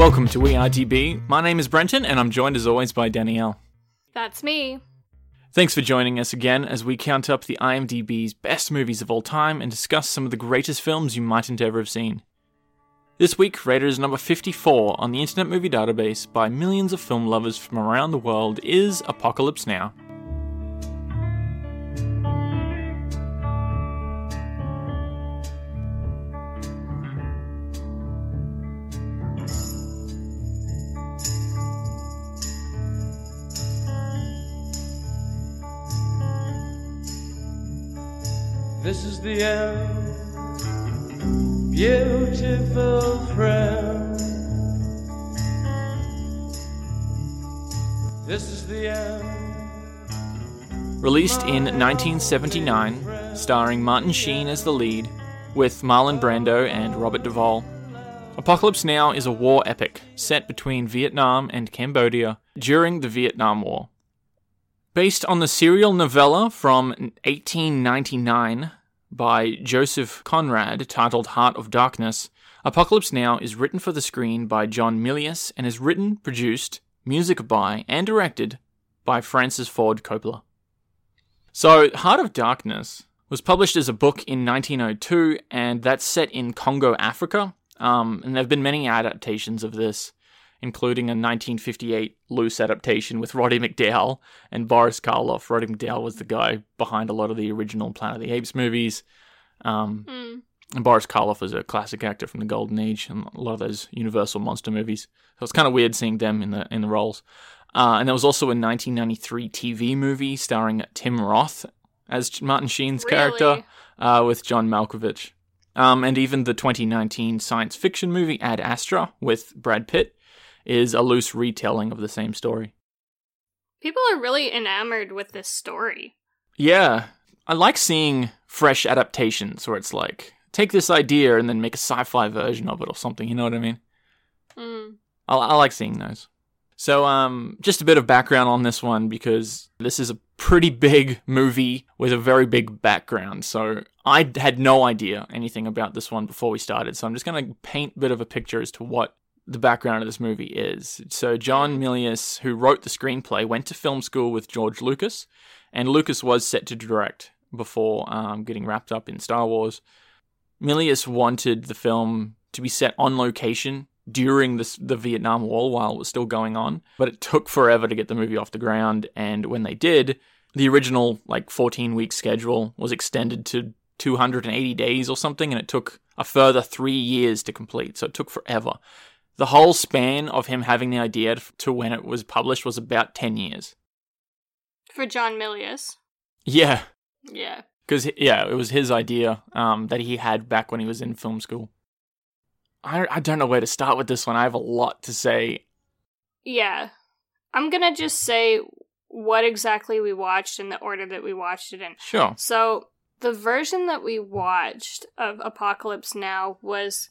Welcome to ERTB. My name is Brenton, and I'm joined as always by Danielle. That's me. Thanks for joining us again as we count up the IMDb's best movies of all time and discuss some of the greatest films you mightn't ever have seen. This week, rated as number 54 on the Internet Movie Database by millions of film lovers from around the world is Apocalypse Now. This is the end, beautiful friend. This is the end. Released in 1979, starring Martin Sheen as the lead, with Marlon Brando and Robert Duvall. Apocalypse Now is a war epic set between Vietnam and Cambodia during the Vietnam War. Based on the serial novella from 1899 by Joseph Conrad titled Heart of Darkness, Apocalypse Now is written for the screen by John Milius and is written, produced, music by, and directed by Francis Ford Coppola. So, Heart of Darkness was published as a book in 1902, and that's set in Congo, Africa. Um, and there have been many adaptations of this including a 1958 loose adaptation with Roddy McDowall and Boris Karloff. Roddy McDowall was the guy behind a lot of the original Planet of the Apes movies. Um, Mm. and Boris Karloff was a classic actor from the Golden Age and a lot of those Universal monster movies. So it's kind of weird seeing them in the in the roles. Uh, and there was also a 1993 TV movie starring Tim Roth as Martin Sheen's character uh, with John Malkovich. Um, and even the 2019 science fiction movie Ad Astra with Brad Pitt is a loose retelling of the same story. People are really enamored with this story. Yeah, I like seeing fresh adaptations where it's like, take this idea and then make a sci fi version of it or something, you know what I mean? Mm. I, I like seeing those. So, um, just a bit of background on this one because this is a pretty big movie with a very big background. So, I had no idea anything about this one before we started. So, I'm just going to paint a bit of a picture as to what the background of this movie is. So, John Milius, who wrote the screenplay, went to film school with George Lucas, and Lucas was set to direct before um, getting wrapped up in Star Wars. Milius wanted the film to be set on location during this, the Vietnam War while it was still going on, but it took forever to get the movie off the ground. And when they did, the original like 14 week schedule was extended to 280 days or something, and it took a further three years to complete. So it took forever. The whole span of him having the idea to when it was published was about 10 years. For John Milius. Yeah, Yeah. because yeah, it was his idea um, that he had back when he was in film school. I I don't know where to start with this one. I have a lot to say. Yeah. I'm gonna just say what exactly we watched in the order that we watched it in. Sure. So, the version that we watched of Apocalypse Now was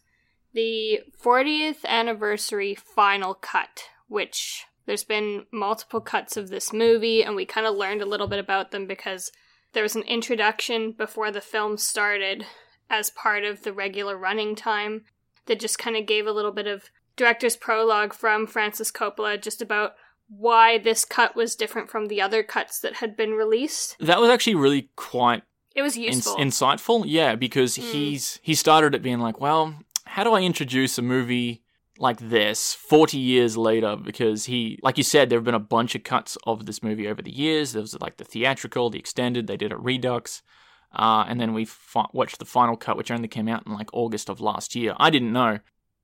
the 40th anniversary final cut, which there's been multiple cuts of this movie, and we kind of learned a little bit about them because there was an introduction before the film started as part of the regular running time that just kind of gave a little bit of director's prologue from Francis Coppola just about why this cut was different from the other cuts that had been released. That was actually really quite It was ins- useful. insightful. Yeah, because Mm. he's he started it being like, well, how do I introduce a movie like this 40 years later? Because he, like you said, there have been a bunch of cuts of this movie over the years. There was like the theatrical, the extended. They did a redux. Uh, and then we watched the final cut, which only came out in like August of last year. I didn't know.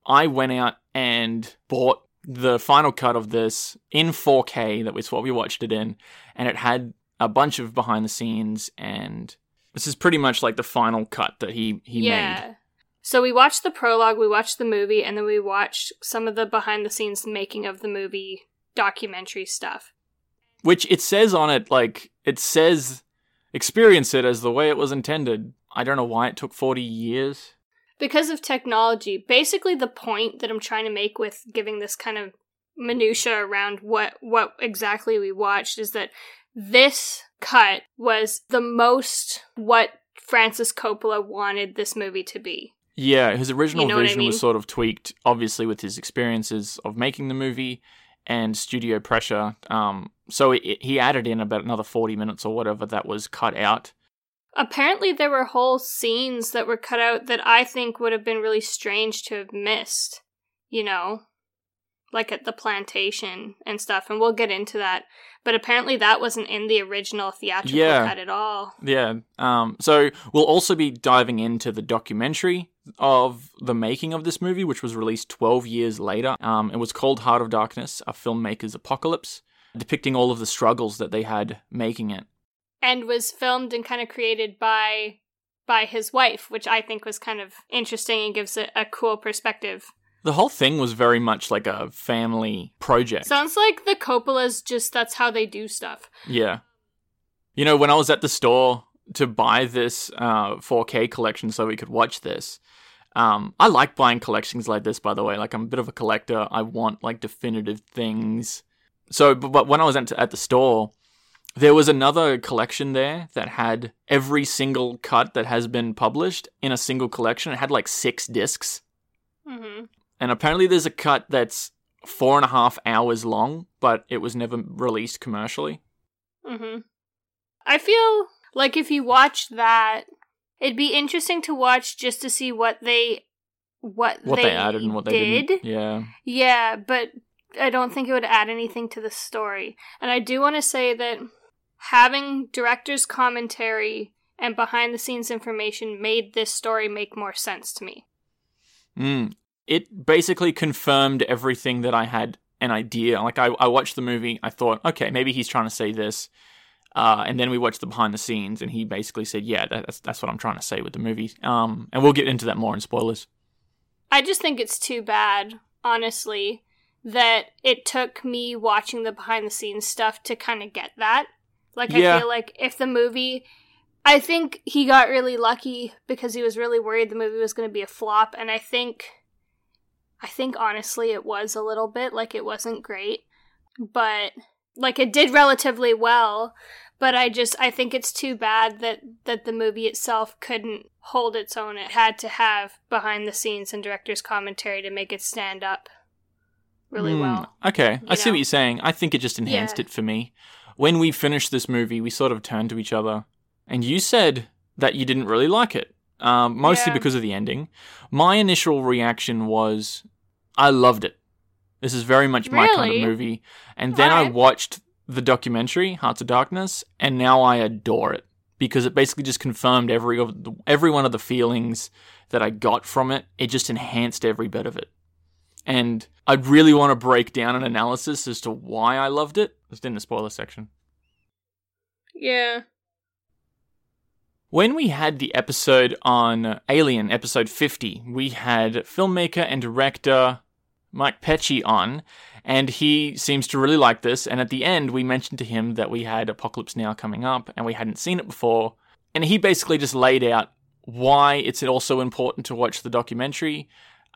I went out and bought the final cut of this in 4K. That was what we watched it in, and it had a bunch of behind the scenes. And this is pretty much like the final cut that he he yeah. made. So we watched the prologue, we watched the movie, and then we watched some of the behind the scenes making of the movie documentary stuff. Which it says on it, like it says, experience it as the way it was intended. I don't know why it took 40 years. Because of technology, basically the point that I'm trying to make with giving this kind of minutia around what what exactly we watched is that this cut was the most what Francis Coppola wanted this movie to be. Yeah, his original You know what I vision was sort of tweaked, obviously, with his experiences of making the movie and studio pressure. Um, so it, it- he added in about another 40 minutes or whatever that was cut out. Apparently, there were whole scenes that were cut out that I think would have been really strange to have missed. You know, like at the plantation and stuff, and we'll get into that. But apparently, that wasn't in the original theatrical Yeah. cut at all. Yeah. Um, so we'll also be diving into the documentary of the making of this movie, which was released 12 years later. Um, it was called Heart of Darkness, a filmmaker's apocalypse, depicting all of the struggles that they had making it. and was filmed and kind of created by by his wife, which I think was kind of interesting and gives it a cool perspective. The whole thing was very much like a family project. Sounds like the Coppolas just that's how they do stuff. Yeah. You know, when I was at the store to buy this uh, 4K collection so we could watch this, um, I like buying collections like this, by the way. Like, I'm a bit of a collector. I want, like, definitive things. So, but, but when I was at, at the store, there was another collection there that had every single cut that has been published in a single collection. It had, like, six discs. hmm And apparently there's a cut that's four and a half hours long, but it was never released commercially. hmm I feel like if you watch that, it'd be interesting to watch just to see what they what, what they, added and what they did. didn't. Yeah. Yeah, but I don't think it would add anything to the story. And I do want to say that having director's commentary and behind the scenes information made this story make more sense to me. Mm. It basically confirmed everything that I had an idea. Like I, I watched the movie, I thought, okay, maybe he's trying to say this. Uh, and then we watched the behind the scenes, and he basically said, "Yeah, that's that's what I'm trying to say with the movie." Um, and we'll get into that more in spoilers. I just think it's too bad, honestly, that it took me watching the behind the scenes stuff to kind of get that. Like, Yeah. I feel like if the movie. I think he got really lucky because he was really worried the movie was going to be a flop, and I think. I think honestly it was a little bit, like it wasn't great, but. Like it did relatively well, but I just I think it's too bad that that the movie itself couldn't hold its own. It had to have behind the scenes and director's commentary to make it stand up really Hmm, well. Okay, I you see what you're saying. I think it just enhanced Yeah. it for me. When we finished this movie, we sort of turned to each other, and you said that you didn't really like it, um, mostly Yeah. because of the ending. My initial reaction was, I loved it. This is very much my kind of movie. And then I watched the documentary, Hearts of Darkness, and now I adore it because it basically just confirmed every of the, every one of the feelings that I got from it. It just enhanced every bit of it. And I'd really want to break down an analysis as to why I loved it. Just in the spoiler section. Yeah. When we had the episode on Alien, episode 50, we had filmmaker and director Mike Pecci on, and he seems to really like this. And at the end, we mentioned to him that we had Apocalypse Now coming up, and we hadn't seen it before. And he basically just laid out why it's also important to watch the documentary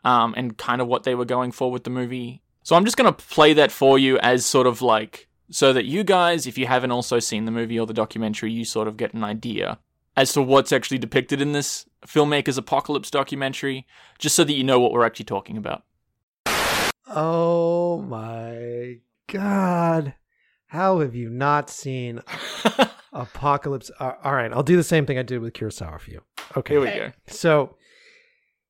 um, and kind of what they were going for with the movie. So I'm just going to play that for you as sort of like so that you guys, if you haven't also seen the movie or the documentary, you sort of get an idea as to what's actually depicted in this filmmaker's apocalypse documentary, just so that you know what we're actually talking about. Oh my god. How have you not seen Apocalypse? Uh, all right, I'll do the same thing I did with Kurosawa for you. Okay. Here we go. So,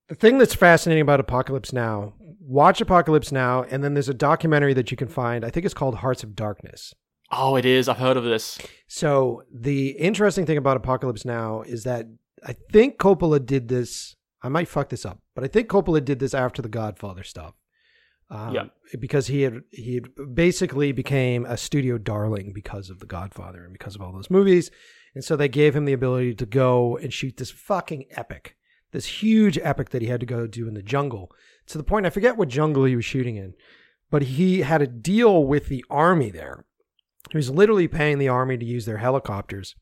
the thing that's fascinating about Apocalypse Now, watch Apocalypse Now, and then there's a documentary that you can find. I think it's called Hearts of Darkness. Oh, it is. I've heard of this. So, the interesting thing about Apocalypse Now is that I think Coppola did this. I might fuck this up, but I think Coppola did this after the Godfather stuff. Um, Yeah. Because he had he had basically became a studio darling because of the Godfather and because of all those movies, and so they gave him the ability to go and shoot this fucking epic, this huge epic that he had to go do in the jungle. To the point I forget what jungle he was shooting in, but he had a deal with the army there. He was literally paying the army to use their helicopters.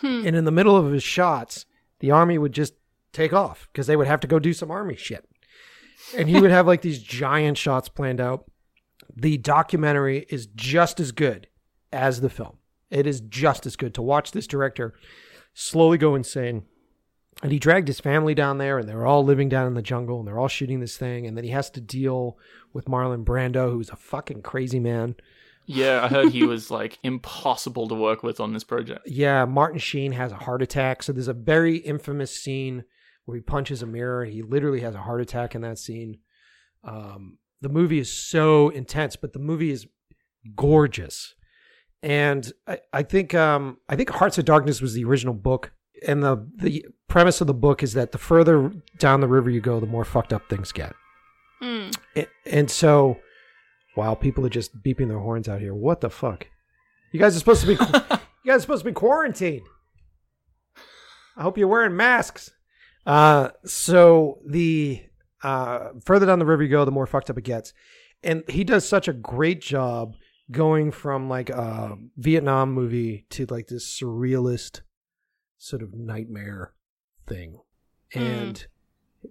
Hmm. And in the middle of his shots, the army would just take off because they would have to go do some army shit. And he would have like these giant shots planned out. The documentary is just as good as the film. It is just as good to watch this director slowly go insane and he dragged his family down there, and they were all living down in the jungle, and they're all shooting this thing, and then he has to deal with Marlon Brando, who's a fucking crazy man. Yeah, I heard he was like impossible to work with on this project. Yeah, Martin Sheen has a heart attack. So there's a very infamous scene where he punches a mirror. He literally has a heart attack in that scene. Um, the movie is so intense, but the movie is gorgeous. And I, I think um, I think Hearts of Darkness was the original book, and the the premise of the book is that the further down the river you go, the more fucked up things get. Mm. And, and so, wow, people are just beeping their horns out here. What the fuck? You guys are supposed to be you guys are supposed to be quarantined. I hope you're wearing masks. Uh, so the uh, further down the river you go, the more fucked up it gets. And he does such a great job going from like a Vietnam movie to like this surrealist sort of nightmare thing. And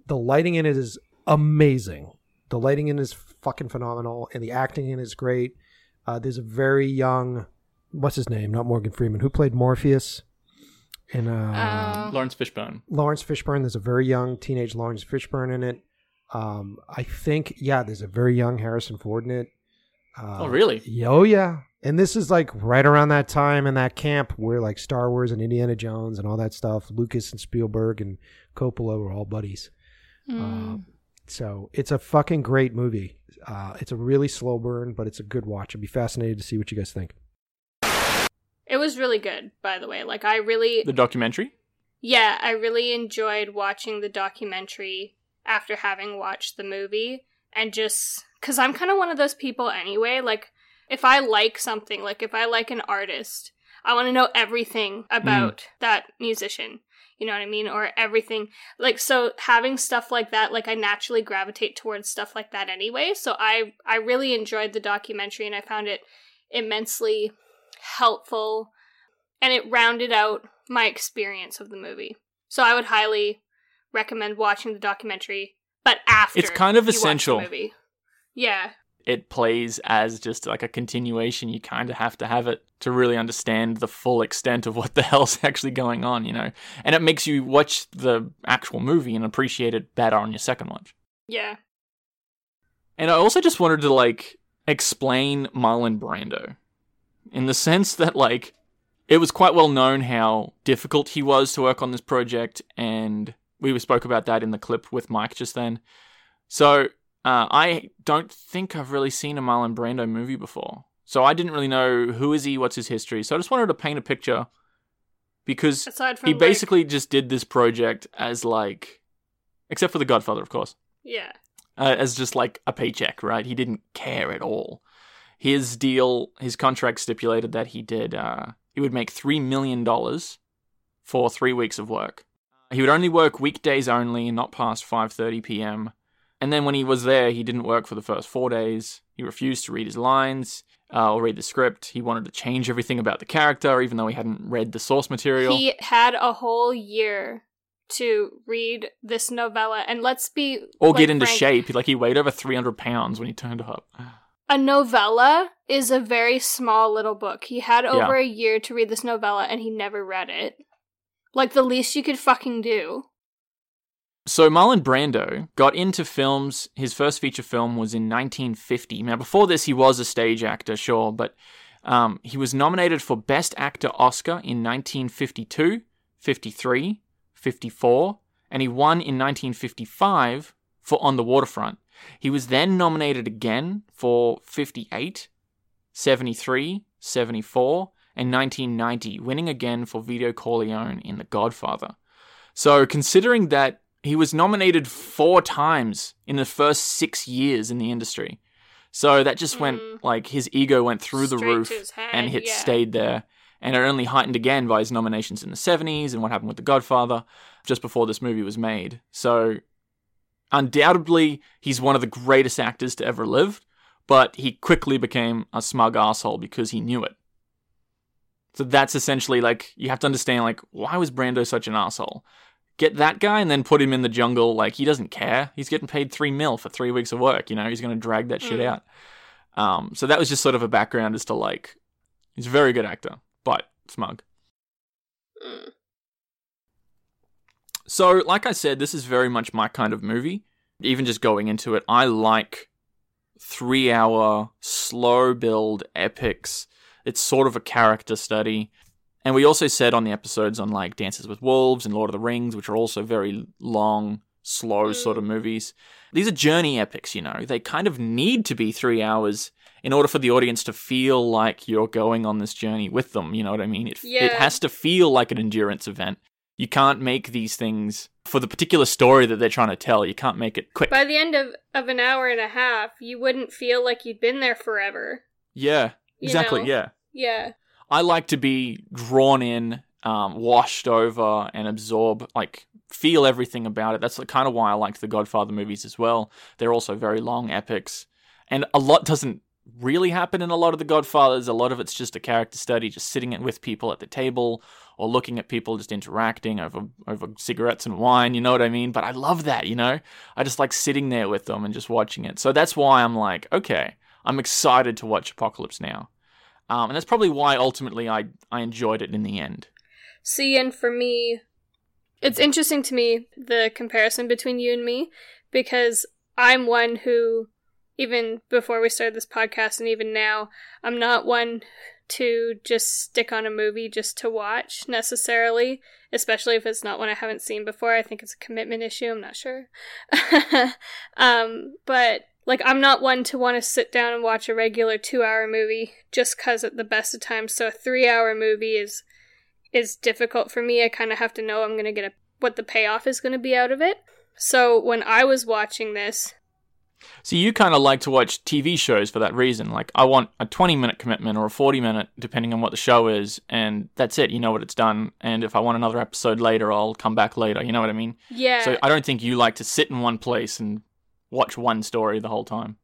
the lighting in it is amazing. The lighting in is fucking phenomenal, and the acting in is great. Uh, there's a very young, what's his name? Not Morgan Freeman. Who played Morpheus? In uh, Um, Laurence Fishburne. Laurence Fishburne. There's a very young teenage Laurence Fishburne in it. Um, I think, yeah, there's a very young Harrison Ford in it. Uh, Oh, really? yeah, Oh, yeah. And this is like right around that time in that camp where like Star Wars and Indiana Jones and all that stuff, Lucas and Spielberg and Coppola were all buddies. mm. So it's a fucking great movie. Uh, it's a really slow burn, but it's a good watch. I'd be fascinated to see what you guys think. it was really good, by the way. Like I really The documentary? Yeah, I really enjoyed watching the documentary after having watched the movie and just cuz I'm kind of one of those people anyway, like if I like something, like if I like an artist, I want to know everything hmm. about that musician. You know what I mean? Or everything. Like so having stuff like that, like I naturally gravitate towards stuff like that anyway. So I I really enjoyed the documentary and I found it immensely helpful and it rounded out my experience of the movie. So I would highly recommend watching the documentary, but after It's kind of you watch the essential. movie. Yeah, It plays as just like a continuation. You kind of have to have it to really understand the full extent of what the hell's actually going on, you know? And it makes you watch the actual movie and appreciate it better on your second watch. yeah. And I also just wanted to like explain Marlon Brando in the sense that like it was quite well known how difficult he was to work on this project, and we spoke about that in the clip with Mike just then. So uh, I don't think I've really seen a Marlon Brando movie before, so I didn't really know who is he, what's his history. So I just wanted to paint a picture because he like- basically just did this project as like, except for The Godfather, of course yeah. uh, as just like a paycheck, right? He didn't care at all. His deal, his contract stipulated that he did, uh, he would make $3 million for three weeks of work. He would only work weekdays only, not past 5.30 p.m. And then when he was there, he didn't work for the first four days. He refused to read his lines uh, or read the script. He wanted to change everything about the character, even though he hadn't read the source material. He had a whole year to read this novella, and let's be or like, get into frank, shape. Like he weighed over 300 pounds when he turned up. A novella is a very small little book. He had over a year to read this novella, and he never read it. Like the least you could fucking do. So Marlon Brando got into films. His first feature film was in 1950. Now, before this, he was a stage actor, sure, but um, he was nominated for Best Actor Oscar in 1952, 53, 54, and he won in 1955 for On the Waterfront. He was then nominated again for 58, 73, 74, and 1990, winning again for Vito Corleone in The Godfather. So, considering that he was nominated four times in the first six years in the industry, so that just went Mm. like his ego went through the Straight to roof head, and it yeah. stayed there. And it only heightened again by his nominations in the 70s and what happened with The Godfather just before this movie was made. So, undoubtedly, he's one of the greatest actors to ever live, but he quickly became a smug asshole because he knew it. So that's essentially like you have to understand like why was Brando such an asshole? Get that guy and then put him in the jungle. Like he doesn't care. He's getting paid three mil for three weeks of work. You know he's going to drag that shit Mm. out. Um, so that was just sort of a background as to like he's a very good actor, but smug. Mm. So, like I said, this is very much my kind of movie. Even just going into it, I like three hour, slow build epics. It's sort of a character study. And we also said on the episodes on like Dances with Wolves and Lord of the Rings, which are also very long, slow mm. sort of movies. These are journey epics, you know. They kind of need to be three hours in order for the audience to feel like you're going on this journey with them. You know what I mean? It, it has to feel like an endurance event. You can't make these things for the particular story that they're trying to tell. You can't make it quick. By the end of, of an hour and a half, you wouldn't feel like you'd been there forever. yeah, You exactly. know? Yeah. Yeah. I like to be drawn in, um, washed over, and absorb, like, feel everything about it. That's the kind of why I like the Godfather movies as well. They're also very long epics. And a lot doesn't really happen in a lot of the Godfathers. A lot of it's just a character study, just sitting it with people at the table or looking at people just interacting over over cigarettes and wine, you know what I mean? But I love that, you know? I just like sitting there with them and just watching it. So that's why I'm like, okay, I'm excited to watch Apocalypse Now. Um, and that's probably why ultimately I, I enjoyed it in the end. See, and for me, it's interesting to me the comparison between you and me because I'm one who, even before we started this podcast and even now, I'm not one to just stick on a movie just to watch necessarily, especially if it's not one I haven't seen before. I think it's a commitment issue. I'm not sure. um, but like, I'm not one to want to sit down and watch a regular two hour movie just because at the best of times. So a three hour movie is is difficult for me. I kind of have to know I'm going to get a, what the payoff is going to be out of it. So when I was watching this, So you kind of like to watch TV shows for that reason. Like, I want a 20 minute commitment or a 40 minute, depending on what the show is, and that's it. You know what it's done. And if I want another episode later, I'll come back later. You know what I mean? yeah, So I don't think you like to sit in one place and watch one story the whole time.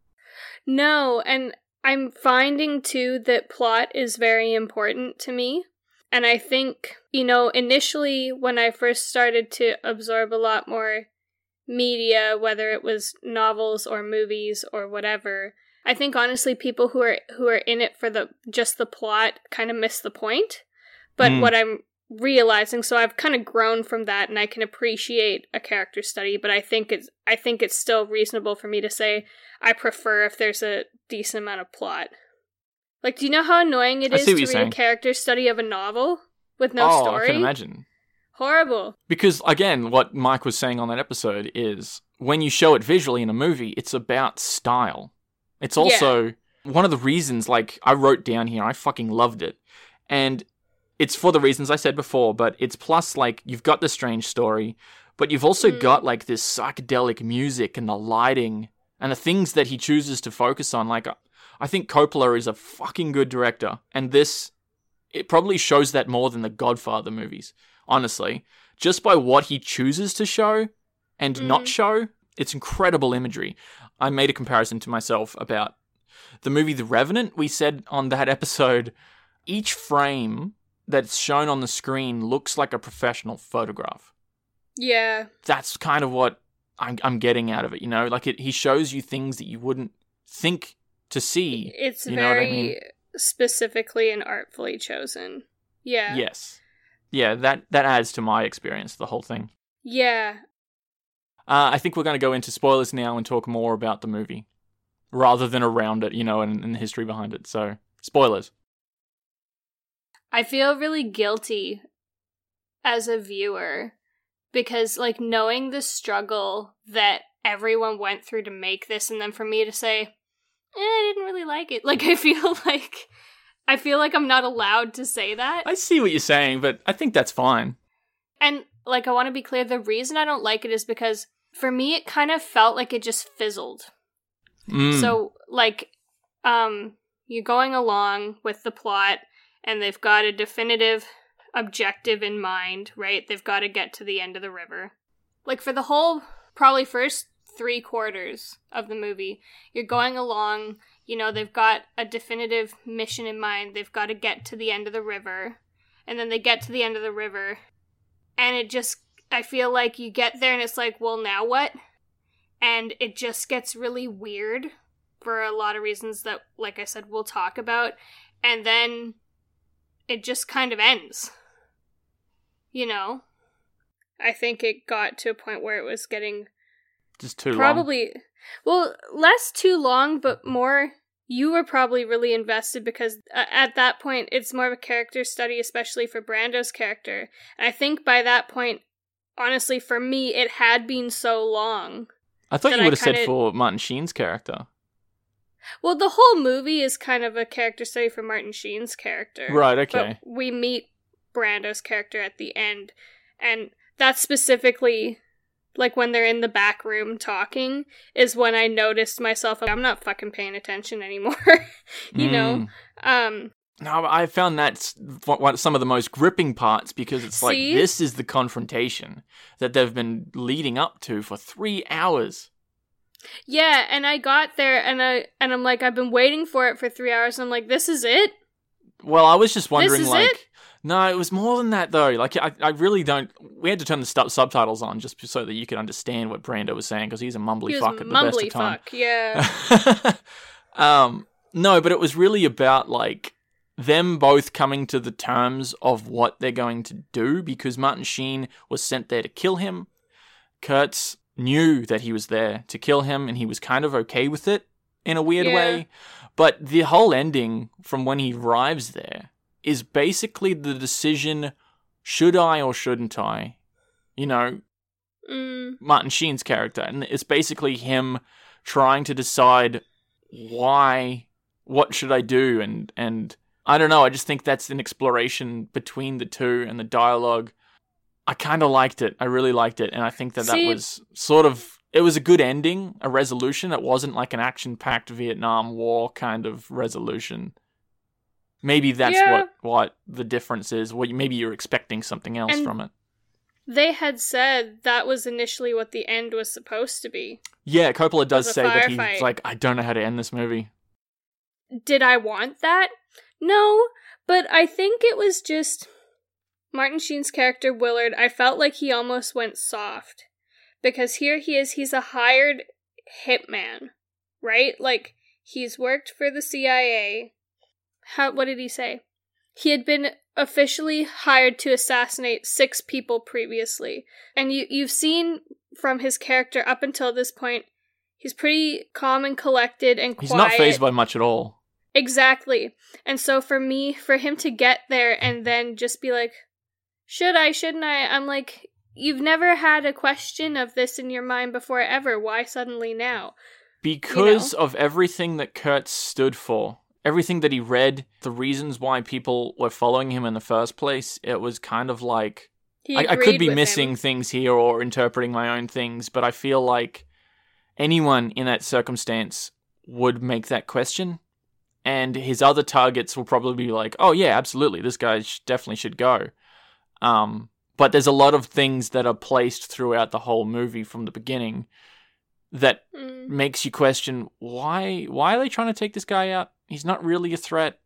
no, and I'm finding too that plot is very important to me. And I think, you know, initially when I first started to absorb a lot more media, whether it was novels or movies or whatever, I think honestly people who are who are in it for the just the plot kind of miss the point. But Mm. what I'm realizing so I've kind of grown from that and I can appreciate a character study, but I think it's I think it's still reasonable for me to say I prefer if there's a decent amount of plot. Like do you know how annoying it I is to read saying. a character study of a novel with no oh, story? I can imagine. Horrible. Because again, what Mike was saying on that episode is when you show it visually in a movie, it's about style. It's also one of the reasons, like, I wrote down here, I fucking loved it. And it's for the reasons I said before, but it's plus, like, you've got the strange story, but you've also Mm. got, like, this psychedelic music and the lighting and the things that he chooses to focus on. Like, I think Coppola is a fucking good director. And this, it probably shows that more than the Godfather movies honestly, just by what he chooses to show and not Mhm. show, it's incredible imagery. I made a comparison to myself about the movie The Revenant. We said on that episode, each frame that's shown on the screen looks like a professional photograph. Yeah. That's kind of what I'm, I'm getting out of it, you know? Like, it, he shows you things that you wouldn't think to see. It's You know what I very mean? specifically and artfully chosen. Yeah. Yes. Yeah, that, that adds to my experience, the whole thing. Yeah. Uh, I think we're going to go into spoilers now and talk more about the movie rather than around it, you know, and, and the history behind it. So, spoilers. I feel really guilty as a viewer because, like, knowing the struggle that everyone went through to make this, and then for me to say, eh, I didn't really like it. Like, I feel like. I feel like I'm not allowed to say that. I see what you're saying, but I think that's fine. And like I want to be clear, the reason I don't like it is because for me it kind of felt like it just fizzled. Mm. So like um you're going along with the plot and they've got a definitive objective in mind, right? They've got to get to the end of the river. Like for the whole probably first 3 quarters of the movie, you're going along, you know, they've got a definitive mission in mind. They've got to get to the end of the river. And then they get to the end of the river and it just I feel like you get there and it's like, well, now what? And it just gets really weird for a lot of reasons that, like I said, we'll talk about. And then it just kind of ends. You know? I think it got to a point where it was getting Just too long. probably well less too long but more you were probably really invested because uh, at that point it's more of a character study especially for brando's character and i think by that point honestly for me it had been so long I thought you I would have said kinda- for Martin Sheen's character. Well the whole movie is kind of a character study for martin sheen's character Right, okay. but we meet brando's character at the end and that's specifically like when they're in the back room talking is when i noticed myself i'm not fucking paying attention anymore you know Mm. um No, I found that's some of the most gripping parts because it's like this is the confrontation that they've been leading up to for three hours. Yeah and i got there and i and i'm like i've been waiting for it for three hours and i'm like this is it Well, I was just wondering, is like, it? no, it was more than that though. Like, I, I really don't. We had to turn the stu- subtitles on just so that you could understand what Brando was saying because he's a mumbly he fuck at the best of time. fuck yeah um, no, but it was really about like them both coming to the terms of what they're going to do because Martin Sheen was sent there to kill him. Kurtz knew that he was there to kill him and he was kind of okay with it in a weird Yeah. way. But the whole ending from when he arrives there is basically the decision should I or shouldn't I? You know, mm, Martin Sheen's character, and it's basically him trying to decide why, what should I do, and and I don't know. I just think that's an exploration between the two and the dialogue. I kind of liked it. I really liked it, and I think that See- that was sort of it was a good ending, a resolution. It wasn't like an action-packed Vietnam War kind of resolution. Maybe that's Yeah. what what the difference is. What you, maybe you're expecting something else And- from it. they had said that was initially what the end was supposed to be Yeah, Coppola does say that he's firefight. like, I don't know how to end this movie. did I want that? No, but I think it was just Martin Sheen's character Willard. I felt like he almost went soft because here he is. He's a hired hitman, right? Like he's worked for the CIA. How? What did he say? He had been officially hired to assassinate six people previously, and you you've seen from his character up until this point. He's pretty calm and collected and quiet. He's not fazed by much at all. Exactly. And so for me, for him to get there and then just be like, should I, shouldn't I? I'm like, you've never had a question of this in your mind before ever. Why suddenly now? Because of everything that Kurtz stood for, everything that he read, the reasons why people were following him in the first place, it was kind of like I, I could be missing him. things here or interpreting my own things, but I feel like anyone in that circumstance would make that question. And his other targets will probably be like, oh, yeah, absolutely, this guy sh- definitely should go. Um, but there's a lot of things that are placed throughout the whole movie from the beginning that Mm. makes you question why why are they trying to take this guy out? He's not really a threat,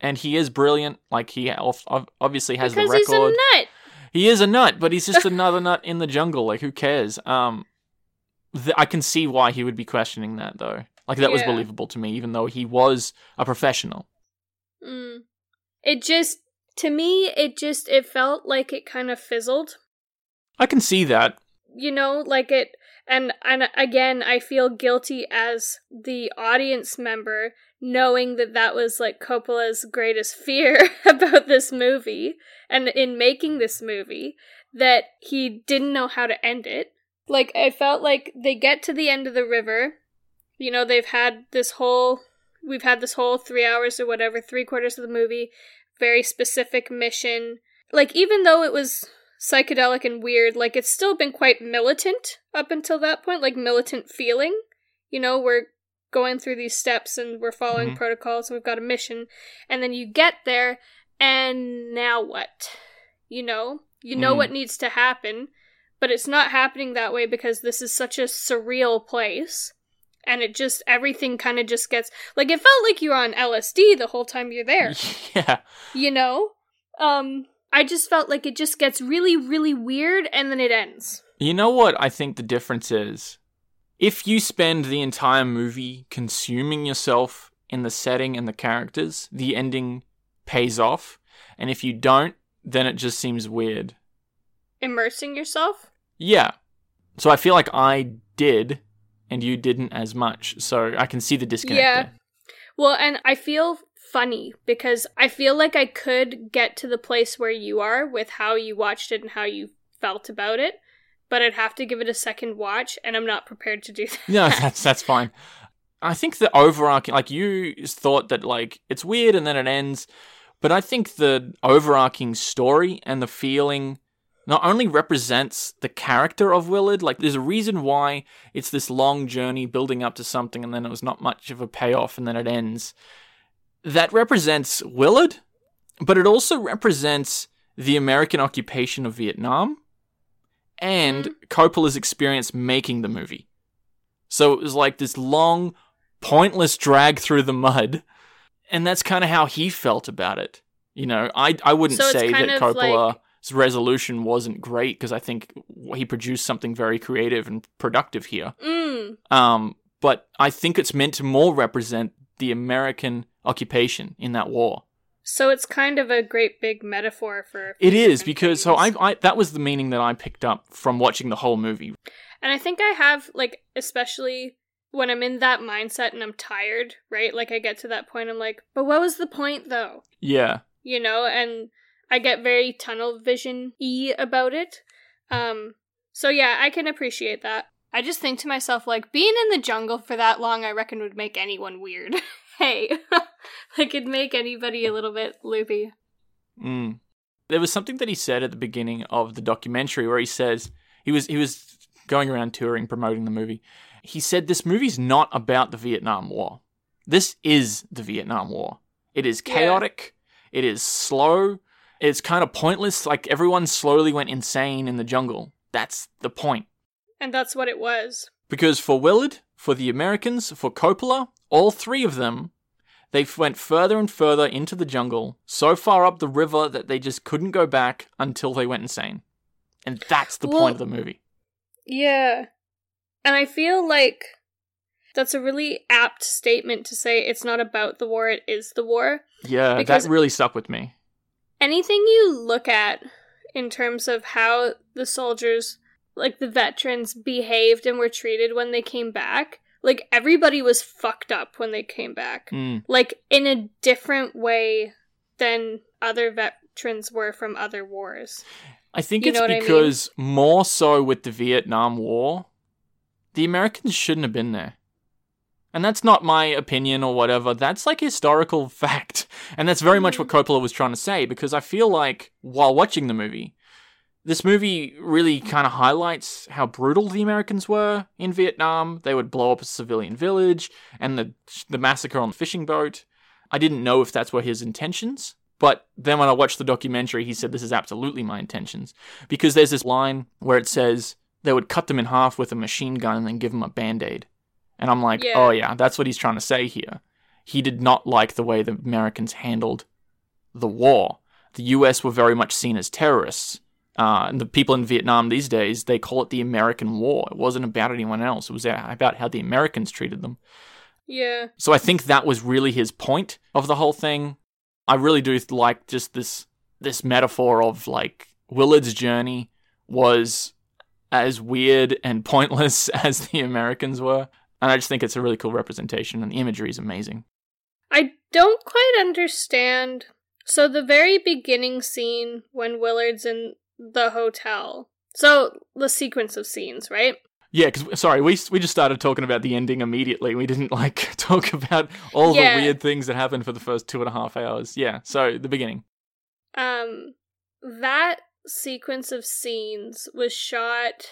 and he is brilliant. Like he obviously has because the record. he's a nut. He is a nut, but he's just another nut in the jungle. Like, who cares? Um, th- I can see why he would be questioning that, though. Like, that was believable to me, even though he was a professional. Mm. It just, to me, it just, it felt like it kind of fizzled. I can see that. you know like it and and again i feel guilty as the audience member knowing that that was like coppola's greatest fear about this movie and in making this movie that he didn't know how to end it like i felt like they get to the end of the river you know they've had this whole we've had this whole three hours or whatever three quarters of the movie very specific mission. Like even though it was psychedelic and weird like it's still been quite militant up until that point like militant feeling you know we're going through these steps and we're following Mhm. protocols and we've got a mission. And then you get there and now what? You know? You know Mm. what needs to happen but it's not happening that way because this is such a surreal place and it just everything kind of just gets like it felt like you were on LSD the whole time you're there yeah. you know um i just felt like it just gets really really weird and then it ends You know what I think the difference is? If you spend the entire movie consuming yourself in the setting and the characters, the ending pays off. And if you don't, then it just seems weird. immersing yourself. Yeah. So I feel like I did, and you didn't as much. So I can see the disconnect. Yeah. there. Well, and I feel funny because I feel like I could get to the place where you are with how you watched it and how you felt about it, but I'd have to give it a second watch, and I'm not prepared to do that. No, that's that's fine. I think the overarching, like you thought that like it's weird and then it ends, but I think the overarching story and the feeling not only represents the character of Willard, like there's a reason why it's this long journey building up to something and then it was not much of a payoff and then it ends. That represents Willard, but it also represents the American occupation of Vietnam and mm-hmm. Coppola's experience making the movie. So it was like this long, pointless drag through the mud, and that's kind of how he felt about it. You know, I I wouldn't So say that of Coppola's like- resolution wasn't great because I think he produced something very creative and productive here. Mm, Um, but I think it's meant to more represent the American occupation in that war. so it's kind of a great big metaphor for. It is because so I. I that was the meaning that I picked up from watching the whole movie. And I think I have, like, especially when I'm in that mindset and I'm tired, right? Like, I get to that point, I'm like, but what was the point, though? Yeah, You know, and I get very tunnel vision y about it. Um, so yeah, I can appreciate that. I just think to myself, like, being in the jungle for that long, I reckon would make anyone weird. hey, like, it'd make anybody a little bit loopy. Mm. There was something that he said at the beginning of the documentary where he says he was he was going around touring promoting the movie. He said this movie's not about the Vietnam War. This is the Vietnam War. It is Yeah. chaotic. It is slow. It's kind of pointless. Like everyone slowly went insane in the jungle. That's the point. And that's what it was. Because for Willard, for the Americans, for Coppola, all three of them, they went further and further into the jungle, so far up the river that they just couldn't go back until they went insane. And that's the Well- point of the movie. Yeah. And I feel like that's a really apt statement to say it's not about the war, it is the war. Yeah, that really stuck with me. Anything you look at in terms of how the soldiers, like the veterans, behaved and were treated when they came back, like everybody was fucked up when they came back. Mm. Like in a different way than other veterans were from other wars. I think You it's what I mean? because more so with the Vietnam War, the Americans shouldn't have been there. And that's not my opinion or whatever. That's like historical fact. And that's very much what Mm-hmm. Coppola was trying to say because I feel like while watching the movie, this movie really kind of highlights how brutal the Americans were in Vietnam. They would blow up a civilian village and the the massacre on the fishing boat. I didn't know if that's were his intentions, but then when I watched the documentary, he said this is absolutely my intentions because there's this line where it says they would cut them in half with a machine gun and then give them a band-aid. And I'm like, Yeah. "Oh yeah, that's what he's trying to say here." He did not like the way the Americans handled the war. The US were very much seen as terrorists. Uh, and the people in Vietnam these days, they call it the American War. It wasn't about anyone else. It was about how the Americans treated them. Yeah. So I think that was really his point of the whole thing. I really do like just this this metaphor of like Willard's journey was as weird and pointless as the Americans were. And I just think it's a really cool representation and the imagery is amazing. I don't quite understand. So the very beginning scene when Willard's in the hotel. So the sequence of scenes, right? Yeah, because sorry, we we just started talking about the ending immediately. We didn't like talk about all Yeah. the weird things that happened for the first two and a half hours. Yeah, so the beginning. Um that sequence of scenes was shot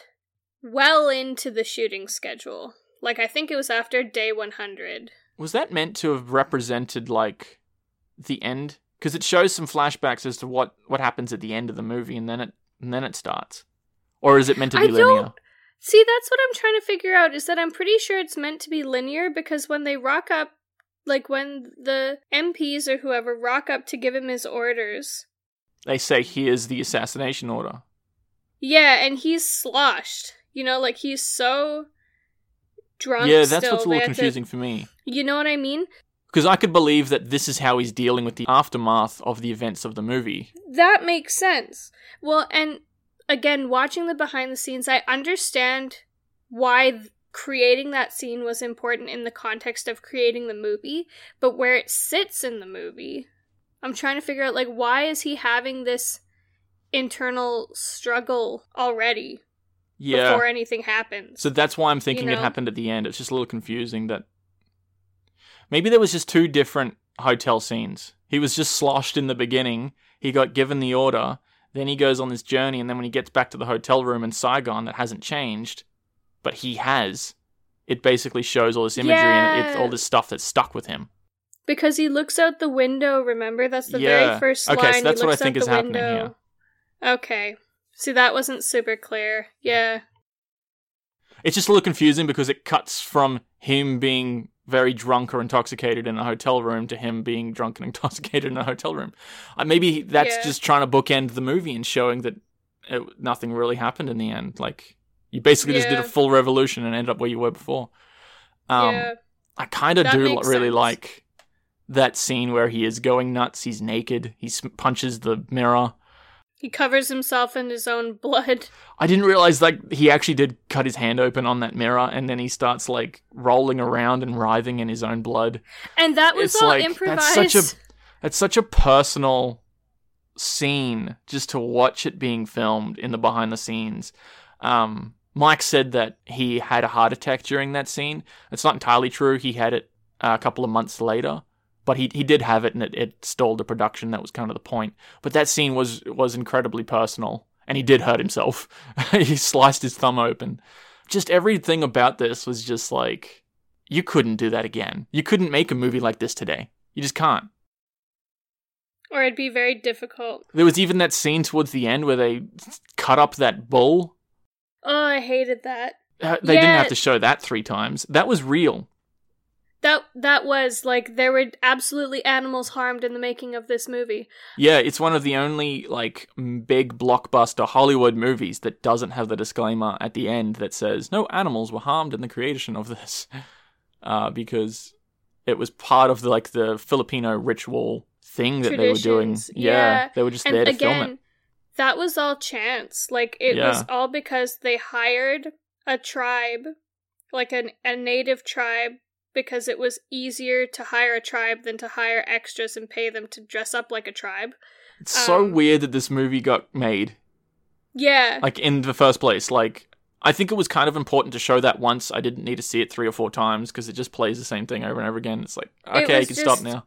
well into the shooting schedule. Like I think it was after day 100. Was that meant to have represented like the end? Because it shows some flashbacks as to what what happens at the end of the movie, and then it and then it starts. Or is it meant to I be linear? don't- See, that's what I'm trying to figure out is that I'm pretty sure it's meant to be linear because when they rock up like when the MPs or whoever rock up to give him his orders, They say here's the assassination order. Yeah, and he's sloshed. You know, like he's so drunk. yeah, that's still. what's a little have to- confusing for me. you know what I mean? Because I could believe that this is how he's dealing with the aftermath of the events of the movie. That makes sense. Well, and again, watching the behind the scenes, I understand why th- creating that scene was important in the context of creating the movie, but where it sits in the movie, I'm trying to figure out like why is he having this internal struggle already Yeah. before anything happens? So that's why I'm thinking it know? happened at the end. It's just a little confusing that maybe there was just two different hotel scenes. He was just sloshed in the beginning. He got given the order. Then he goes on this journey, and then when he gets back to the hotel room in Saigon, that hasn't changed, but he has. It basically shows all this imagery and it's all this stuff that's stuck with him. Because he looks out the window, remember? That's the Yeah. very first Okay, line. so that's he what I think is the happening window. Okay. See, that wasn't super clear. Yeah. It's just a little confusing because it cuts from him being very drunk or intoxicated in a hotel room to him being drunk and intoxicated in a hotel room. Uh, maybe that's Yeah. just trying to bookend the movie and showing that it, nothing really happened in the end. Like you basically just did a full revolution and ended up where you were before. Um, yeah. I kind of do really sense. like that scene where he is going nuts. He's naked. He punches the mirror. He covers himself in his own blood. I didn't realize like he actually did cut his hand open on that mirror, and then he starts like rolling around and writhing in his own blood. And that was It's all like- improvised. that's such a- It's such a personal scene just to watch it being filmed in the behind the scenes. Um, Mike said that he had a heart attack during that scene. It's not entirely true. He had it uh, a couple of months later, but he he did have it, and it, it stalled the production. That was kind of the point. But that scene was was incredibly personal, and he did hurt himself. he sliced his thumb open. Just everything about this was just like you couldn't do that again. You couldn't make a movie like this today. You just can't. or it'd be very difficult. There was even that scene towards the end where they cut up that bull. Oh, I hated that. Uh, they didn't have to show that three times. That was real. That that was like there were absolutely animals harmed in the making of this movie. Yeah, it's one of the only like big blockbuster Hollywood movies that doesn't have the disclaimer at the end that says no animals were harmed in the creation of this, uh, because it was part of the, like the Filipino ritual thing that they were doing. Yeah, yeah. they were just And there to film again, it. that was all chance. Like it was all because they hired a tribe, like an, a native tribe, because it was easier to hire a tribe than to hire extras and pay them to dress up like a tribe. It's so um, weird that this movie got made. Yeah. like in the first place like i think it was kind of important to show that once i didn't need to see it three or four times because it just plays the same thing over and over again it's like okay you can stop now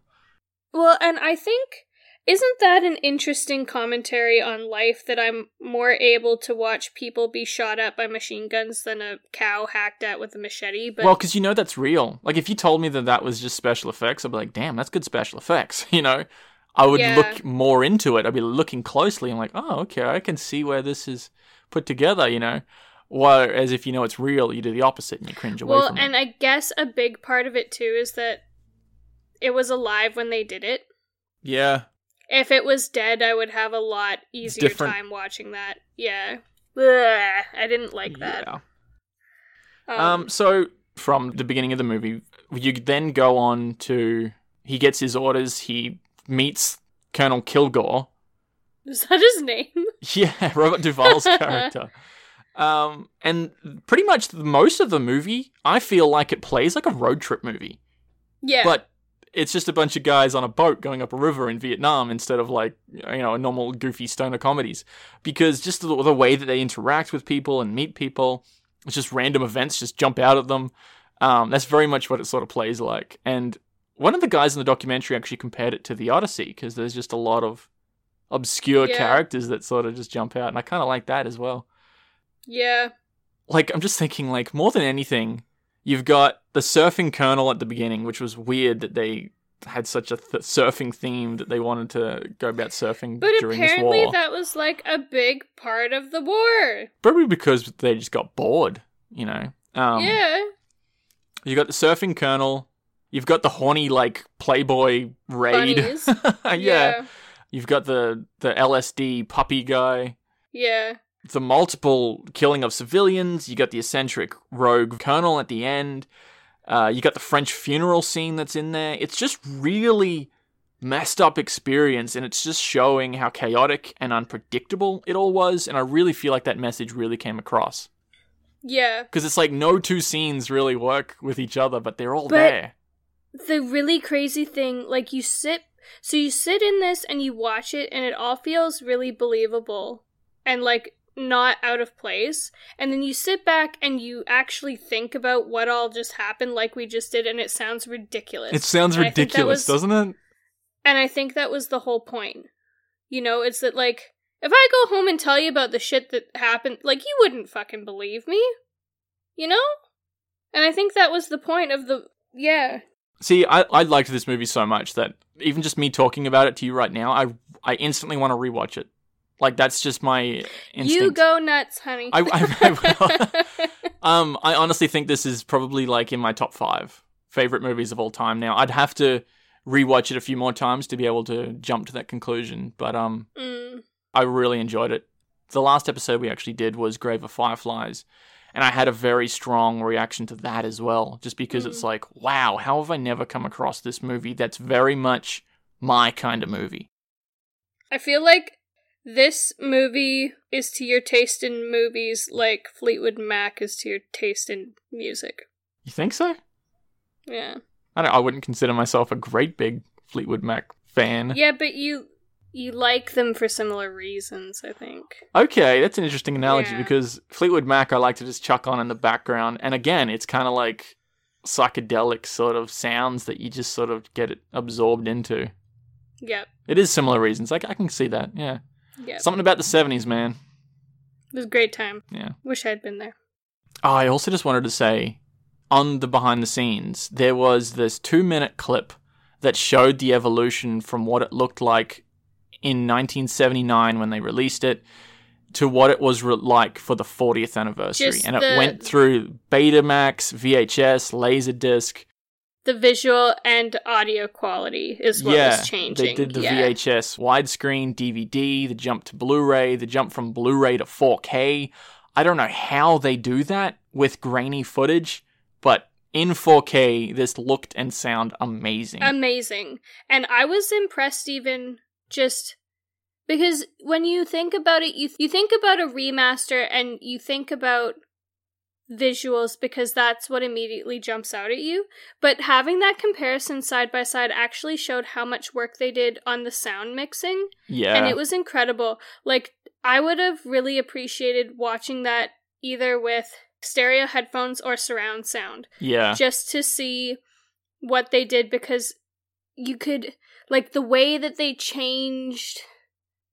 Well, and I think isn't that an interesting commentary on life that I'm more able to watch people be shot at by machine guns than a cow hacked at with a machete? But well because you know that's real like if you told me that that was just special effects i'd be like damn that's good special effects you know i would Yeah. look more into it i'd be looking closely i'm like oh okay i can see where this is put together you know whereas if you know it's real you do the opposite and you cringe away well, from and it I guess a big part of it too is that it was alive when they did it. yeah If it was dead, I would have a lot easier different. time watching that. Yeah. Ugh, I didn't like that. yeah Um, Um, so from the beginning of the movie, you then go on to he gets his orders. He meets Colonel Kilgore. is that his name? Yeah, Robert Duvall's character. Um, and pretty much most of the movie, I feel like it plays like a road trip movie, yeah. but it's just a bunch of guys on a boat going up a river in Vietnam instead of like you know a normal goofy stoner comedies. Because just the, the way that they interact with people and meet people, it's just random events just jump out at them. Um, that's very much what it sort of plays like. And one of the guys in the documentary actually compared it to the Odyssey because there's just a lot of obscure Yeah. characters that sort of just jump out, and I kind of like that as well. yeah. Like I'm just thinking, like more than anything, you've got the surfing colonel at the beginning, which was weird that they had such a th- surfing theme that they wanted to go about surfing But during this apparently war. that was like a big part of the war. Probably because they just got bored, you know. Um, yeah. You got the surfing colonel. You've got the horny like Playboy raid. Yeah. Yeah. You've got the the LSD puppy guy. Yeah. The multiple killing of civilians. You got the eccentric rogue colonel at the end. Uh, you got the French funeral scene that's in there. It's just really messed up experience and it's just showing how chaotic and unpredictable it all was and I really feel like that message really came across Yeah. because it's like no two scenes really work with each other but they're all But- there. The really crazy thing, like you sit, so you sit in this and you watch it, and it all feels really believable and like not out of place. And then you sit back and you actually think about what all just happened, like we just did, and it sounds ridiculous. It sounds And I think that ridiculous, was- doesn't it? And I think that was the whole point. You know, it's that like if I go home and tell you about the shit that happened, like you wouldn't fucking believe me. You know? And I think that was the point of the yeah. See, I, I liked this movie so much that even just me talking about it to you right now, I I instantly want to rewatch it. Like that's just my instinct. You go nuts, honey. I- I- Um, I honestly think this is probably like in my top five favorite movies of all time. Now, I'd have to rewatch it a few more times to be able to jump to that conclusion, but um, Mm, I really enjoyed it. The last episode we actually did was Grave of Fireflies, and I had a very strong reaction to that as well, just because it's like, wow, how have I never come across this movie that's very much my kind of movie? I feel like this movie is to your taste in movies like Fleetwood Mac is to your taste in music. You think so? Yeah. I don't, I wouldn't consider myself a great big Fleetwood Mac fan. Yeah, but you you like them for similar reasons, I think. Okay, that's an interesting analogy Yeah. because Fleetwood Mac I like to just chuck on in the background, and again, it's kind of like psychedelic sort of sounds that you just sort of get it absorbed into. Yep. It is similar reasons. Like I can see that. Yeah, Yep. something about the seventies, man. it was a great time. Yeah. Wish I'd been there. Oh, I also just wanted to say on the behind the scenes, there was this two minute clip that showed the evolution from what it looked like in 1979 when they released it to what it was re- like for the 40th anniversary. Just and it the- went through Betamax, VHS, Laserdisc. The visual and audio quality is what yeah, was changing. they did the yeah. VHS widescreen, DVD, the jump to Blu-ray, the jump from Blu-ray to 4K. I don't know how they do that with grainy footage, but in 4K, this looked and sound amazing. amazing. And I was impressed even just because when you think about it, you you think about a remaster and you think about visuals because that's what immediately jumps out at you. But having that comparison side by side actually showed how much work they did on the sound mixing yeah, and it was incredible. Like I would have really appreciated watching that either with stereo headphones or surround sound yeah, just to see what they did because you could like the way that they changed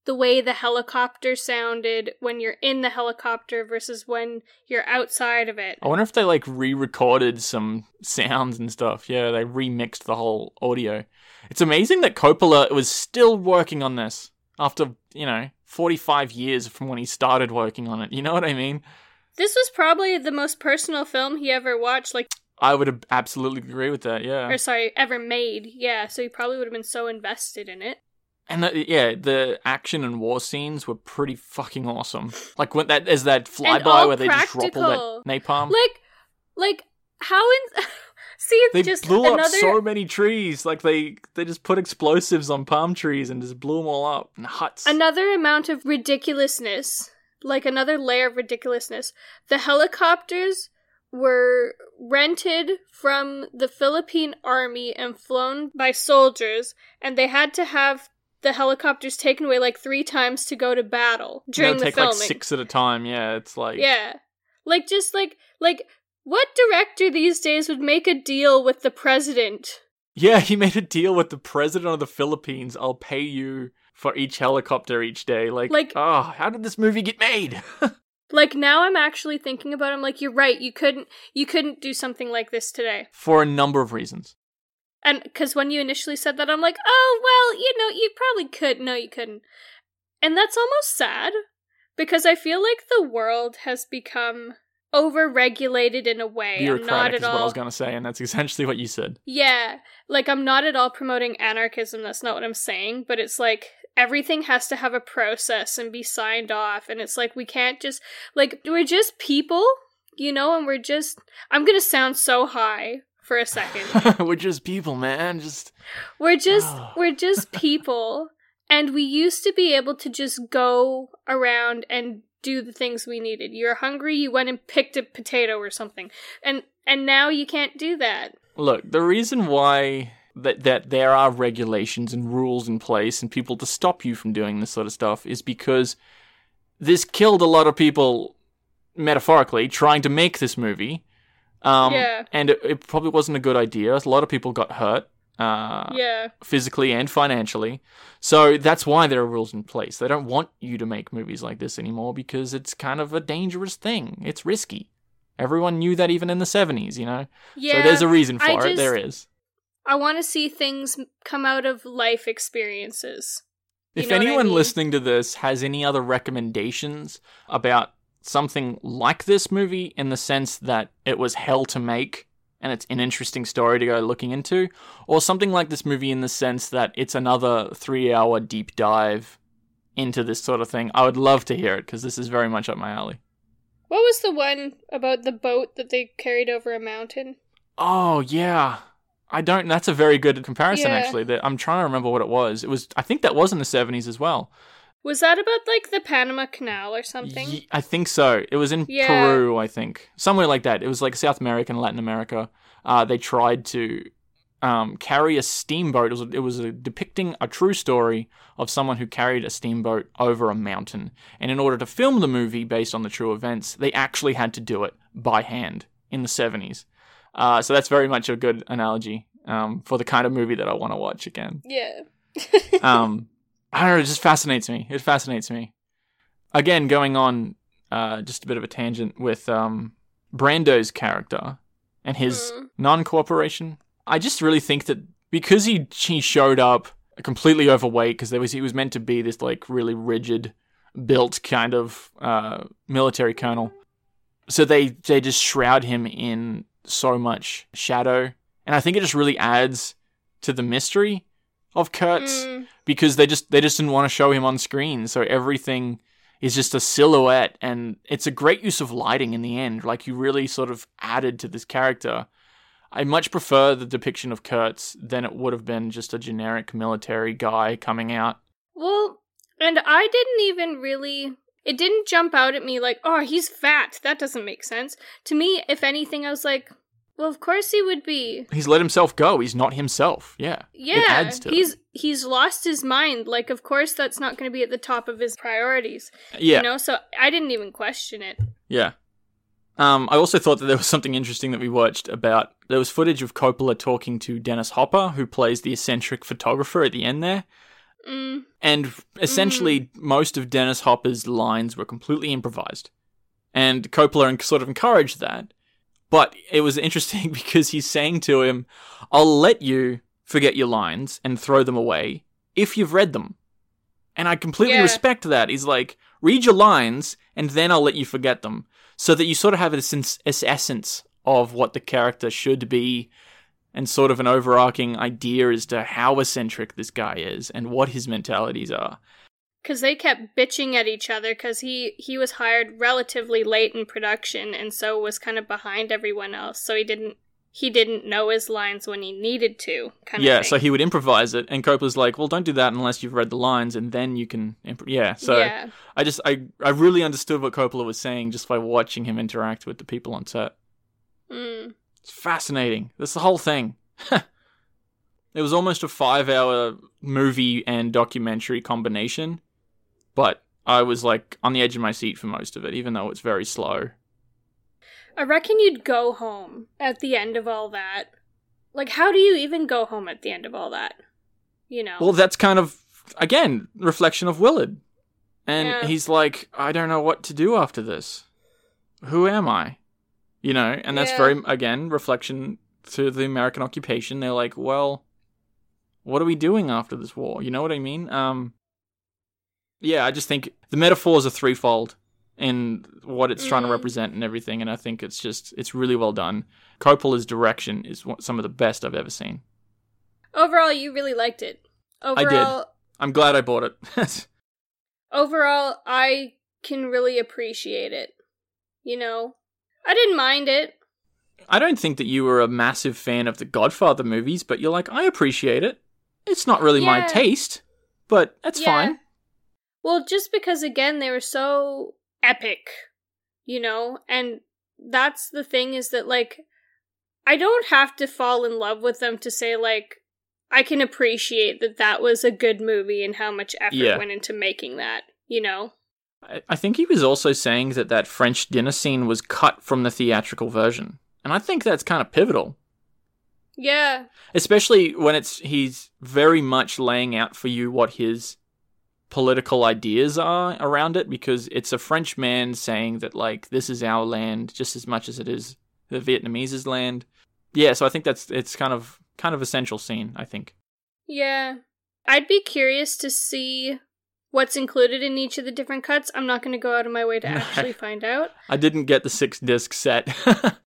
the way the helicopter sounded when you're in the helicopter versus when you're outside of it. I wonder if they like re-recorded some sounds and stuff. Yeah, they remixed the whole audio. It's amazing that Coppola was still working on this after, you know, 45 years from when he started working on it. You know what I mean? This was probably the most personal film he ever watched like I would absolutely agree with that. Yeah. or sorry, ever made. Yeah, so he probably would have been so invested in it. And the, yeah, the action and war scenes were pretty fucking awesome. Like when that is that flyby where they just drop all that napalm. Like like how in See, it's they just blew another up so many trees. Like they they just put explosives on palm trees and just blew them all up and huts. another amount of ridiculousness, like another layer of ridiculousness. The helicopters were rented from the Philippine army and flown by soldiers, and they had to have the helicopters taken away like three times to go to battle during They'll the take filming. like six at a time. Yeah, it's like Yeah. Like just like like what director these days would make a deal with the president? Yeah, he made a deal with the president of the Philippines. I'll pay you for each helicopter each day. Like, Like- oh, how did this movie get made? Like now I'm actually thinking about it, I'm like you're right, you couldn't you couldn't do something like this today. for a number of reasons. And because when you initially said that, I'm like, oh, well, you know, you probably could. No, you couldn't. And that's almost sad because I feel like the world has become over regulated in a way. I'm not at is what I was going to say, and that's essentially what you said. Yeah, like I'm not at all promoting anarchism. That's not what I'm saying. But it's like everything has to have a process and be signed off. And it's like we can't just, like, we're just people, you know, and we're just, I'm going to sound so high for a second. We're just people, man. Just We're just we're just people and we used to be able to just go around and do the things we needed. You're hungry, you went and picked a potato or something. And and now you can't do that. look. The reason why that that there are regulations and rules in place and people to stop you from doing this sort of stuff is because this killed a lot of people metaphorically trying to make this movie. Um, Yeah. And it, it probably wasn't a good idea. A lot of people got hurt. Uh, yeah. physically and financially. So that's why there are rules in place. They don't want you to make movies like this anymore because it's kind of a dangerous thing. It's risky. Everyone knew that even in the 70s, you know? Yeah. so there's a reason for I it. just- There is. I want to see things come out of life experiences. You If what I anyone mean? listening to this has any other recommendations about something like this movie in the sense that it was hell to make and it's an interesting story to go looking into, or something like this movie in the sense that it's another three hour deep dive into this sort of thing, I would love to hear it because this is very much up my alley. What was the one about the boat that they carried over a mountain? Oh, yeah. I don't. That's a very good comparison, Yeah. actually. That I'm trying to remember what it was. It was. I think that was in the 70s as well. Was that about like the Panama Canal or something? Ye- I think so. It was in Yeah. Peru, I think, somewhere like that. It was like South America and Latin America. Uh, they tried to um, carry a steamboat. It was, it was a, depicting a true story of someone who carried a steamboat over a mountain. And in order to film the movie based on the true events, they actually had to do it by hand in the 70s. Uh, so that's very much a good analogy um, for the kind of movie that I want to watch again Yeah. um, I don't know. It just fascinates me. It fascinates me. Again, going on uh, just a bit of a tangent with um, Brando's character and his Mm. non-cooperation. I just really think that because he he showed up completely overweight because there was he was meant to be this like really rigid built kind of uh, military colonel. So they they just shroud him in so much shadow, and I think it just really adds to the mystery of Kurtz Mm, because they just they just didn't want to show him on screen. So everything is just a silhouette, and it's a great use of lighting in the end. Like you really sort of added to this character. I much prefer the depiction of Kurtz than it would have been just a generic military guy coming out. well, and I didn't even really. It didn't jump out at me like, oh, he's fat. That doesn't make sense. To me, if anything, I was like, well, of course he would be. He's let himself go. He's not himself. Yeah. Yeah, It adds to he's he's lost his mind. Like, of course, that's not going to be at the top of his priorities. Yeah. You know, so I didn't even question it. Yeah. Um, I also thought that there was something interesting that we watched about. There was footage of Coppola talking to Dennis Hopper, who plays the eccentric photographer at the end there. Mm, And essentially, most of Dennis Hopper's lines were completely improvised. And Coppola sort of encouraged that. But it was interesting because he's saying to him, I'll let you forget your lines and throw them away if you've read them. And I completely Yeah. respect that. He's like, read your lines and then I'll let you forget them. So that you sort of have a sense, this essence of what the character should be and sort of an overarching idea as to how eccentric this guy is and what his mentalities are. Because they kept bitching at each other because he he was hired relatively late in production and so was kind of behind everyone else. So he didn't he didn't know his lines when he needed to. Kind yeah, so he would improvise it, and Coppola's like, "Well, don't do that unless you've read the lines, and then you can." Imp-. Yeah, so yeah. I just I I really understood what Coppola was saying just by watching him interact with the people on set. Mm. It's fascinating. That's the whole thing. it was almost a five-hour movie and documentary combination, but I was like on the edge of my seat for most of it, even though it's very slow. I reckon you'd go home at the end of all that. Like, how do you even go home at the end of all that? You know. Well, that's kind of again reflection of Willard, and Yeah. he's like, I don't know what to do after this. Who am I? You know, and that's Yeah. very again reflection to the American occupation. They're like, well, what are we doing after this war? You know what I mean? Um, yeah, I just think the metaphors are threefold in what it's trying to Mhm. represent and everything, and I think it's just it's really well done. Coppola's direction is some of the best I've ever seen. overall, you really liked it. I did. I'm glad I bought it. overall, I can really appreciate it. You know, I didn't mind it. I don't think that you were a massive fan of the Godfather movies, but you're like, I appreciate it. It's not really my taste, but that's Yeah. fine. Well, just because again they were so epic, you know, and that's the thing is that like I don't have to fall in love with them to say like I can appreciate that that was a good movie and how much effort Yeah. went into making that, you know. I, I think he was also saying that that French dinner scene was cut from the theatrical version. And I think that's kind of pivotal. Yeah. especially when it's he's very much laying out for you what his political ideas are around it because it's a French man saying that like this is our land just as much as it is the Vietnamese's land. Yeah, so I think that's it's kind of kind of essential scene, I think. Yeah. I'd be curious to see what's included in each of the different cuts. I'm not going to go out of my way to actually find out. I didn't get the six disc set.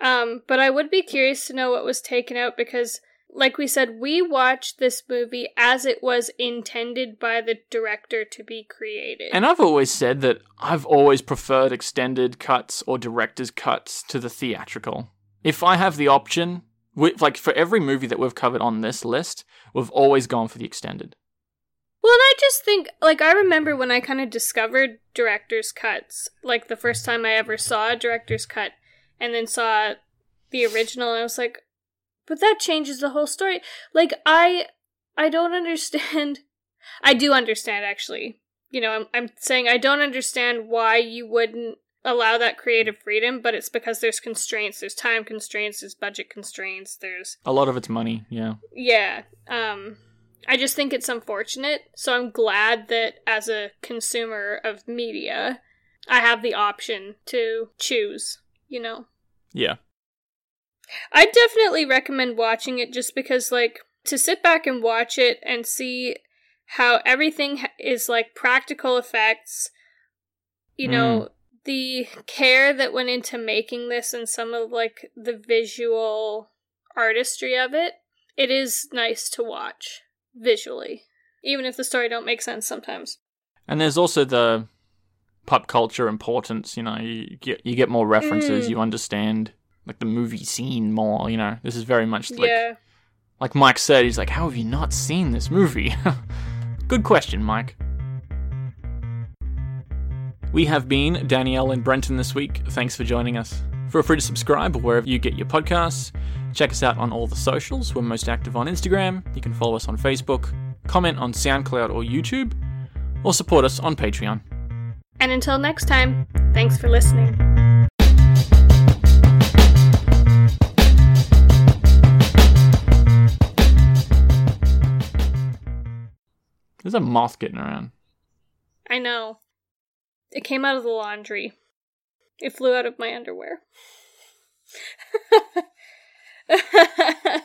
Um, but I would be curious to know what was taken out because, like we said, we watched this movie as it was intended by the director to be created. and I've always said that I've always preferred extended cuts or director's cuts to the theatrical. If I have the option, we, like for every movie that we've covered on this list, we've always gone for the extended. well, and I just think, like, I remember when I kind of discovered director's cuts, like the first time I ever saw a director's cut, and then saw the original, I was like, but that changes the whole story. Like, I, I don't understand. I do understand, actually. You know, I'm, I'm saying I don't understand why you wouldn't allow that creative freedom, but it's because there's constraints. There's time constraints. There's budget constraints. There's A lot of it's money, yeah. yeah. Um I just think it's unfortunate. So I'm glad that as a consumer of media, I have the option to choose, you know. Yeah. I definitely recommend watching it just because like to sit back and watch it and see how everything is like practical effects, you know, the care that went into making this and some of like the visual artistry of it. It is nice to watch visually, even if the story don't make sense sometimes. And there's also the pop culture importance, you know, you get you get more references, Mm. you understand like the movie scene more, you know. This is very much like yeah. like Mike said, he's like, How have you not seen this movie? Good question, Mike. We have been Danielle and Brenton this week. Thanks for joining us. Feel free to subscribe wherever you get your podcasts. Check us out on all the socials. We're most active on Instagram. You can follow us on Facebook, comment on SoundCloud or YouTube, or support us on Patreon. And until next time, thanks for listening. There's a moth getting around. I know. It came out of the laundry. It flew out of my underwear.